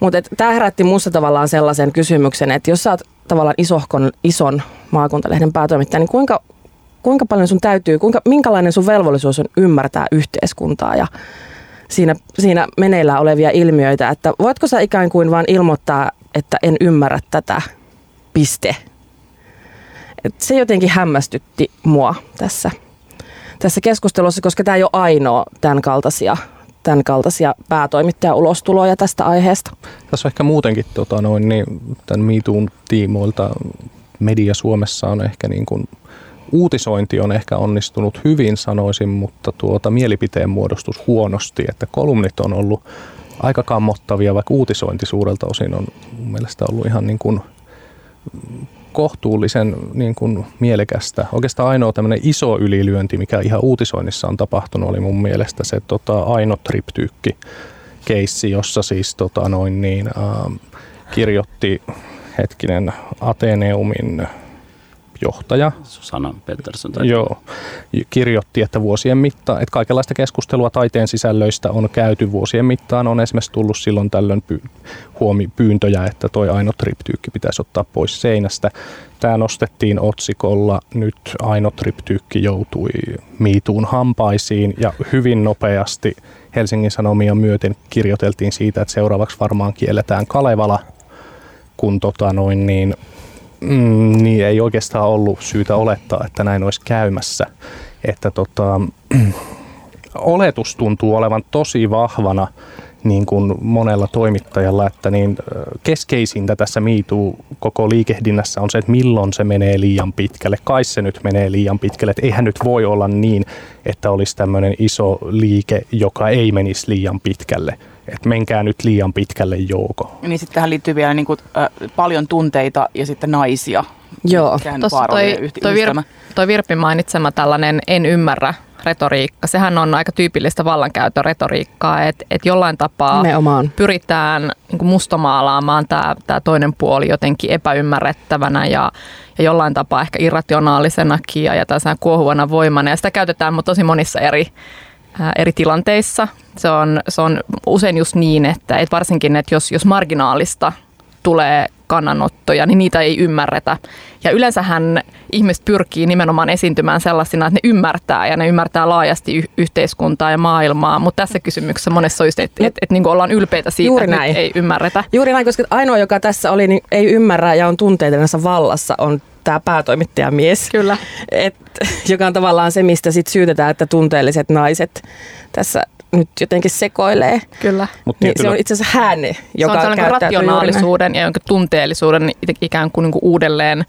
Mutta tämä herätti muussa tavallaan sellaisen kysymyksen, että jos sä oot tavallaan isohkon, ison maakuntalehden päätoimittaja, niin kuinka, kuinka paljon sun täytyy, kuinka, minkälainen sun velvollisuus on ymmärtää yhteiskuntaa ja siinä, siinä meneillään olevia ilmiöitä, että voitko sä ikään kuin vaan ilmoittaa, että en ymmärrä tätä, piste. Et se jotenkin hämmästytti mua tässä, tässä keskustelussa, koska tämä ei ole ainoa tämän kaltaisia tämän kaltaisia päätoimittaja-ulostuloja tästä aiheesta. Tässä on ehkä muutenkin tota, noin, niin, tämän MeToon tiimoilta media Suomessa on ehkä niin kuin, uutisointi on ehkä onnistunut hyvin sanoisin, mutta tuota mielipiteen muodostus huonosti, että kolumnit on ollut aika kammottavia, vaikka uutisointi suurelta osin on mun mielestä ollut ihan niin kuin kohtuullisen niin kuin mielekästä. Oikeastaan ainoa tämmöinen iso ylilyönti, mikä ihan uutisoinnissa on tapahtunut, oli mun mielestä se tota, Aino Triptyykki keissi, jossa siis tota, noin niin, äh, kirjoitti hetkinen Ateneumin johtaja. Susanna Pettersson. Joo, kirjoitti, että vuosien mittaan, että kaikenlaista keskustelua taiteen sisällöistä on käyty vuosien mittaan. On esimerkiksi tullut silloin tällöin py- huomi pyyntöjä, että toi Aino Triptyykki pitäisi ottaa pois seinästä. Tämä nostettiin otsikolla, nyt Aino Triptyykki joutui miituun hampaisiin ja hyvin nopeasti Helsingin Sanomia myöten kirjoiteltiin siitä, että seuraavaksi varmaan kielletään Kalevala, kun tota noin niin, mm, niin ei oikeastaan ollut syytä olettaa, että näin olisi käymässä. Että tota, oletus tuntuu olevan tosi vahvana niin kuin monella toimittajalla, että niin keskeisintä tässä miituu koko liikehdinnässä on se, että milloin se menee liian pitkälle. Kai se nyt menee liian pitkälle, että eihän nyt voi olla niin, että olisi tämmöinen iso liike, joka ei menisi liian pitkälle että menkää nyt liian pitkälle jouko. Niin sitten tähän liittyy vielä niin kuin, äh, paljon tunteita ja sitten naisia. Joo. Tuossa toi, toi, Vir, toi Virpi mainitsema tällainen en ymmärrä retoriikka, sehän on aika tyypillistä vallankäytön retoriikkaa, että et jollain tapaa Nimenomaan. pyritään niin mustamaalaamaan tämä tää toinen puoli jotenkin epäymmärrettävänä ja, ja jollain tapaa ehkä irrationaalisenakin ja, ja kuohuvana voimana. Ja sitä käytetään tosi monissa eri eri tilanteissa. Se on, se on usein just niin, että et varsinkin, että jos, jos marginaalista tulee kannanottoja, niin niitä ei ymmärretä. Ja yleensähän ihmiset pyrkii nimenomaan esiintymään sellaisina, että ne ymmärtää ja ne ymmärtää laajasti y- yhteiskuntaa ja maailmaa. Mutta tässä kysymyksessä monessa on just, että et, et, niin ollaan ylpeitä siitä, Juuri että näin. ei ymmärretä. Juuri näin, koska ainoa, joka tässä oli, niin ei ymmärrä ja on tunteidensa vallassa, on tämä päätoimittajamies. Kyllä. Et, joka on tavallaan se, mistä sit syytetään, että tunteelliset naiset tässä nyt jotenkin sekoilee. Kyllä. Mut niin se on itse asiassa hän, joka Se on sellainen rationaalisuuden ja jonkin tunteellisuuden ikään kuin, niin kuin uudelleen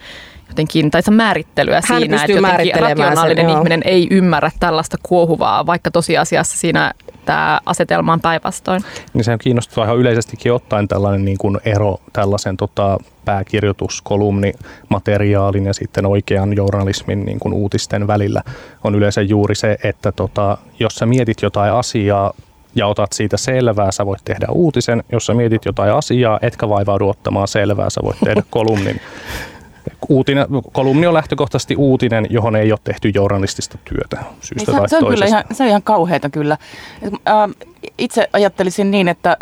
jotenkin, tai se määrittelyä Hän siinä, että jotenkin rationaalinen sen, ihminen ei ymmärrä tällaista kuohuvaa, vaikka tosiasiassa siinä tämä asetelma on päinvastoin. Niin se on kiinnostavaa ihan yleisestikin ottaen tällainen niin kuin ero tällaisen tota, pääkirjoitus, kolumnimateriaalin ja sitten oikean journalismin niin kuin uutisten välillä on yleensä juuri se, että tota, jos sä mietit jotain asiaa ja otat siitä selvää, sä voit tehdä uutisen. Jos sä mietit jotain asiaa, etkä vaivaudu ottamaan selvää, sä voit tehdä kolumnin. Uutinen, kolumni on lähtökohtaisesti uutinen, johon ei ole tehty journalistista työtä syystä se, tai se on toisesta. Kyllä ihan, se on ihan kauheata kyllä. Itse ajattelisin niin, että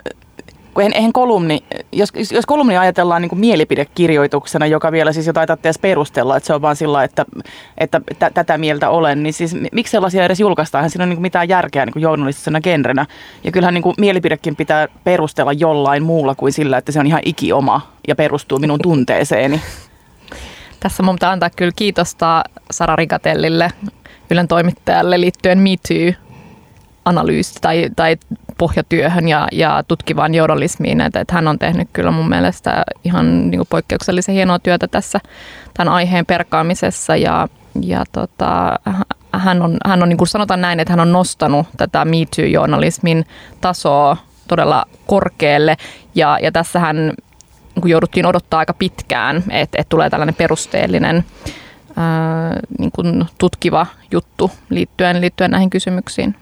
kun eihän kolumni, jos, jos kolumni ajatellaan niin kuin mielipidekirjoituksena, joka vielä siis jotain tarvitsee perustella, että se on vaan sillä, että, että t- tätä mieltä olen, niin siis miksi sellaisia edes julkaistaan? Eihän siinä ole niin mitään järkeä niin kuin journalistisena genrenä. Ja kyllähän niin kuin mielipidekin pitää perustella jollain muulla kuin sillä, että se on ihan ikioma ja perustuu minun tunteeseeni. Tässä mun pitää antaa kyllä kiitosta Sara Rikatellille, Ylen toimittajalle liittyen Me Too analyysi tai, tai pohjatyöhön ja, ja tutkivaan journalismiin, että, että hän on tehnyt kyllä mun mielestä ihan niin kuin poikkeuksellisen hienoa työtä tässä tämän aiheen perkaamisessa ja, ja tota, hän on, hän on niin kuin sanotaan näin, että hän on nostanut tätä Me Too-journalismin tasoa todella korkealle. Ja, ja tässähän kun jouduttiin odottaa aika pitkään, että, että tulee tällainen perusteellinen ää, niin kuin tutkiva juttu liittyen, liittyen näihin kysymyksiin.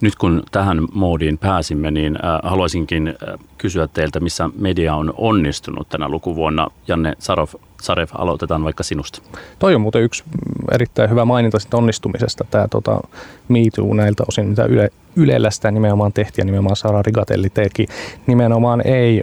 Nyt kun tähän moodiin pääsimme, niin haluaisinkin kysyä teiltä, missä media on onnistunut tänä lukuvuonna. Janne Sarov, Sarev, aloitetaan vaikka sinusta. Toi on muuten yksi erittäin hyvä maininta siitä onnistumisesta, tämä tota, Me Too näiltä osin, mitä Yle, Ylellä sitä nimenomaan tehtiin ja nimenomaan Sara Rigatelli teki. Nimenomaan ei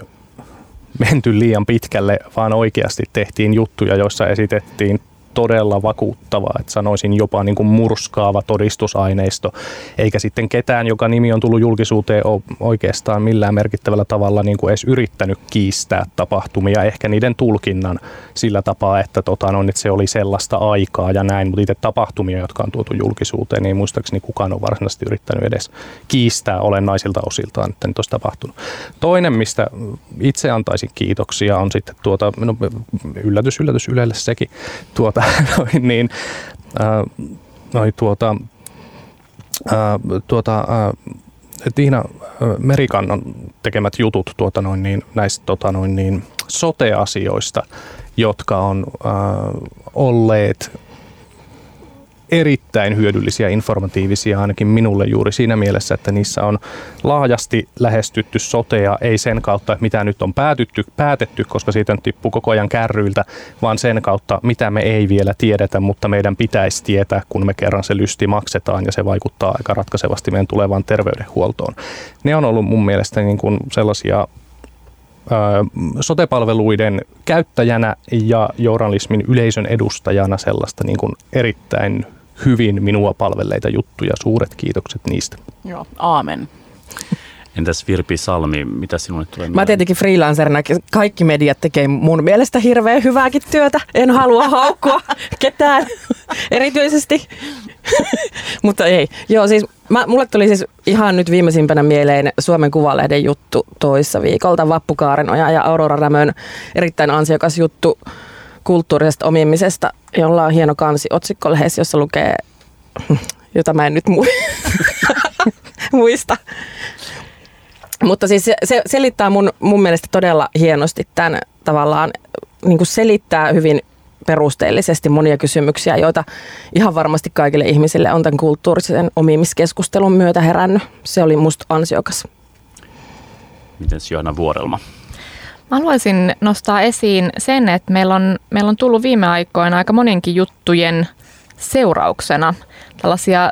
menty liian pitkälle, vaan oikeasti tehtiin juttuja, joissa esitettiin todella vakuuttava, että sanoisin jopa niin kuin murskaava todistusaineisto, eikä sitten ketään, joka nimi on tullut julkisuuteen, ole oikeastaan millään merkittävällä tavalla niin kuin edes yrittänyt kiistää tapahtumia, ehkä niiden tulkinnan sillä tapaa, että, tota, no, että se oli sellaista aikaa ja näin, mutta itse tapahtumia, jotka on tuotu julkisuuteen, niin muistaakseni kukaan on varsinaisesti yrittänyt edes kiistää olennaisilta osiltaan, että nyt olisi tapahtunut. Toinen, mistä itse antaisin kiitoksia, on sitten tuota, no, yllätys, yllätys Ylelle sekin, tuota, noin, niin, äh, noin, tuota, äh, tuota, äh, Tiina äh, Merikannon tekemät jutut tuota noin, niin, näistä tota noin, niin, sote-asioista, jotka on äh, olleet erittäin hyödyllisiä, informatiivisia ainakin minulle juuri siinä mielessä, että niissä on laajasti lähestytty sotea, ei sen kautta, että mitä nyt on päätytty, päätetty, koska siitä nyt tippuu koko ajan kärryiltä, vaan sen kautta, mitä me ei vielä tiedetä, mutta meidän pitäisi tietää, kun me kerran se lysti maksetaan ja se vaikuttaa aika ratkaisevasti meidän tulevaan terveydenhuoltoon. Ne on ollut mun mielestä niin kuin sellaisia sotepalveluiden käyttäjänä ja journalismin yleisön edustajana sellaista niin kuin erittäin hyvin minua palvelleita juttuja. Suuret kiitokset niistä. Joo, aamen. Entäs Virpi Salmi, mitä sinulle tulee Mä tietenkin freelancerina, kaikki mediat tekee mun mielestä hirveän hyvääkin työtä. En halua haukkua ketään erityisesti. Mutta ei. Joo, siis mä, mulle tuli siis ihan nyt viimeisimpänä mieleen Suomen Kuvalehden juttu toissa viikolta. Vappu Kaarenoja ja Aurora Rämön erittäin ansiokas juttu kulttuurisesta omimisesta, jolla on hieno kansi otsikkolehes, jossa lukee, jota mä en nyt muista. Mutta siis se, se selittää mun, mun mielestä todella hienosti tämän tavallaan, niin kuin selittää hyvin perusteellisesti monia kysymyksiä, joita ihan varmasti kaikille ihmisille on tämän kulttuurisen omimiskeskustelun myötä herännyt. Se oli musta ansiokas. Miten Johanna Vuorelma? Mä haluaisin nostaa esiin sen, että meillä on, meillä on tullut viime aikoina aika moninkin juttujen seurauksena tällaisia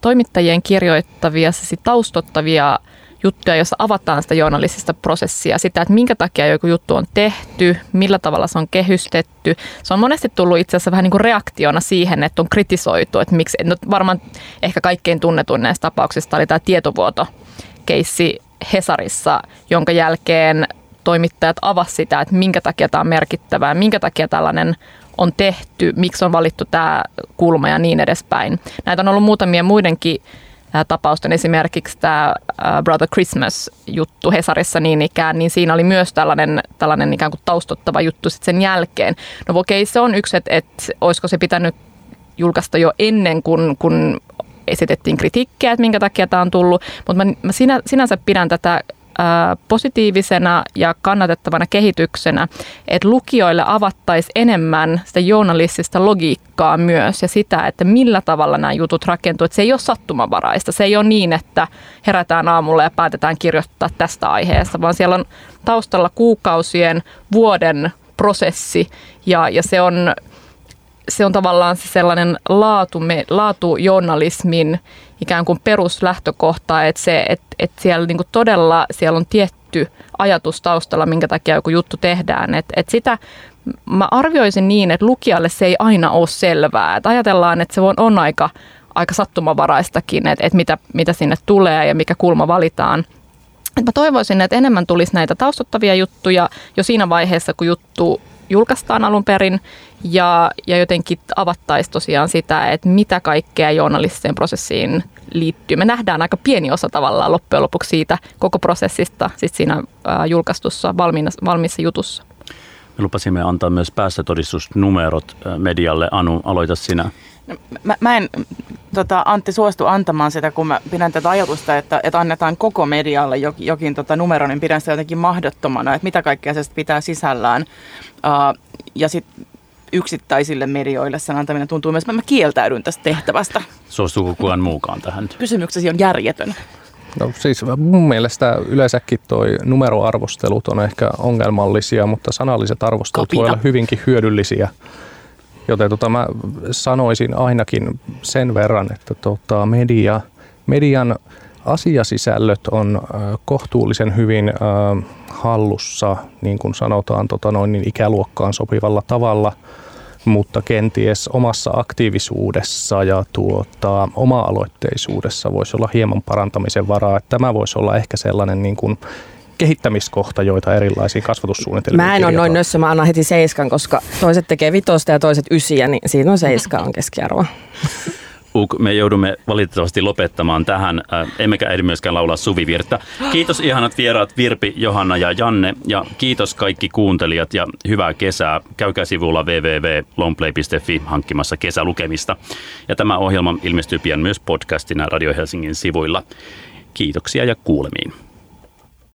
toimittajien kirjoittavia, taustottavia juttuja, joissa avataan sitä journalistista prosessia, sitä, että minkä takia joku juttu on tehty, millä tavalla se on kehystetty. Se on monesti tullut itse asiassa vähän niin kuin reaktiona siihen, että on kritisoitu, että miksi, no varmaan ehkä kaikkein tunnetuin näistä tapauksista oli tämä tietovuoto keissi Hesarissa, jonka jälkeen toimittajat avasivat sitä, että minkä takia tämä on merkittävää, minkä takia tällainen on tehty, miksi on valittu tämä kulma ja niin edespäin. Näitä on ollut muutamia muidenkin tapausten, esimerkiksi tämä Brother Christmas-juttu Hesarissa niin ikään, niin siinä oli myös tällainen, tällainen ikään kuin taustottava juttu sitten sen jälkeen. No okei, se on yksi, että, että olisiko se pitänyt julkaista jo ennen kuin, kun esitettiin kritiikkiä, että minkä takia tämä on tullut, mutta mä, mä sinä, sinänsä pidän tätä positiivisena ja kannatettavana kehityksenä, että lukijoille avattaisi enemmän sitä journalistista logiikkaa myös ja sitä, että millä tavalla nämä jutut rakentuu. Että se ei ole sattumanvaraista. Se ei ole niin, että herätään aamulla ja päätetään kirjoittaa tästä aiheesta, vaan siellä on taustalla kuukausien, vuoden prosessi ja, ja se on se on tavallaan se sellainen laatu, laatujournalismin ikään kuin peruslähtökohta, että, se, että, että siellä niin todella siellä on tietty ajatus taustalla, minkä takia joku juttu tehdään. Että, että sitä mä arvioisin niin, että lukijalle se ei aina ole selvää. Että ajatellaan, että se on, aika, aika sattumavaraistakin, että, että mitä, mitä sinne tulee ja mikä kulma valitaan. Että mä toivoisin, että enemmän tulisi näitä taustottavia juttuja jo siinä vaiheessa, kun juttu julkaistaan alun perin ja, ja jotenkin avattaisiin tosiaan sitä, että mitä kaikkea journalistiseen prosessiin liittyy. Me nähdään aika pieni osa tavallaan loppujen lopuksi siitä koko prosessista sit siinä ää, julkaistussa valmiissa, valmiissa jutussa. Me lupasimme antaa myös päästötodistusnumerot medialle. Anu, aloita sinä. No, mä, mä en tota, Antti suostu antamaan sitä, kun mä pidän tätä ajatusta, että, että annetaan koko medialle jokin, jokin tota, numero, niin pidän sitä jotenkin mahdottomana, että mitä kaikkea se pitää sisällään. Uh, ja sitten yksittäisille medioille sen antaminen tuntuu myös, että mä kieltäydyn tästä tehtävästä. Suostuuko kukaan muukaan tähän? Kysymyksesi on järjetön. No siis mun mielestä yleensäkin toi numeroarvostelut on ehkä ongelmallisia, mutta sanalliset arvostelut Kapina. voi olla hyvinkin hyödyllisiä. Joten tota, mä sanoisin ainakin sen verran, että tota, media, median asiasisällöt on kohtuullisen hyvin hallussa, niin kuin sanotaan, tota, noin, niin ikäluokkaan sopivalla tavalla. mutta kenties omassa aktiivisuudessa ja tuota, oma-aloitteisuudessa voisi olla hieman parantamisen varaa. Tämä voisi olla ehkä sellainen niin kuin kehittämiskohta, joita erilaisiin kasvatussuunnitelmiin Mä en ole noin nössö, mä annan heti seiskan, koska toiset tekee vitosta ja toiset ysiä, niin siinä on seiska on keskiarvo. Uk, me joudumme valitettavasti lopettamaan tähän, äh, emmekä ehdi myöskään laulaa suvivirttä. Kiitos ihanat vieraat Virpi, Johanna ja Janne ja kiitos kaikki kuuntelijat ja hyvää kesää. Käykää sivulla www.longplay.fi hankkimassa kesälukemista. Ja tämä ohjelma ilmestyy pian myös podcastina Radio Helsingin sivuilla. Kiitoksia ja kuulemiin.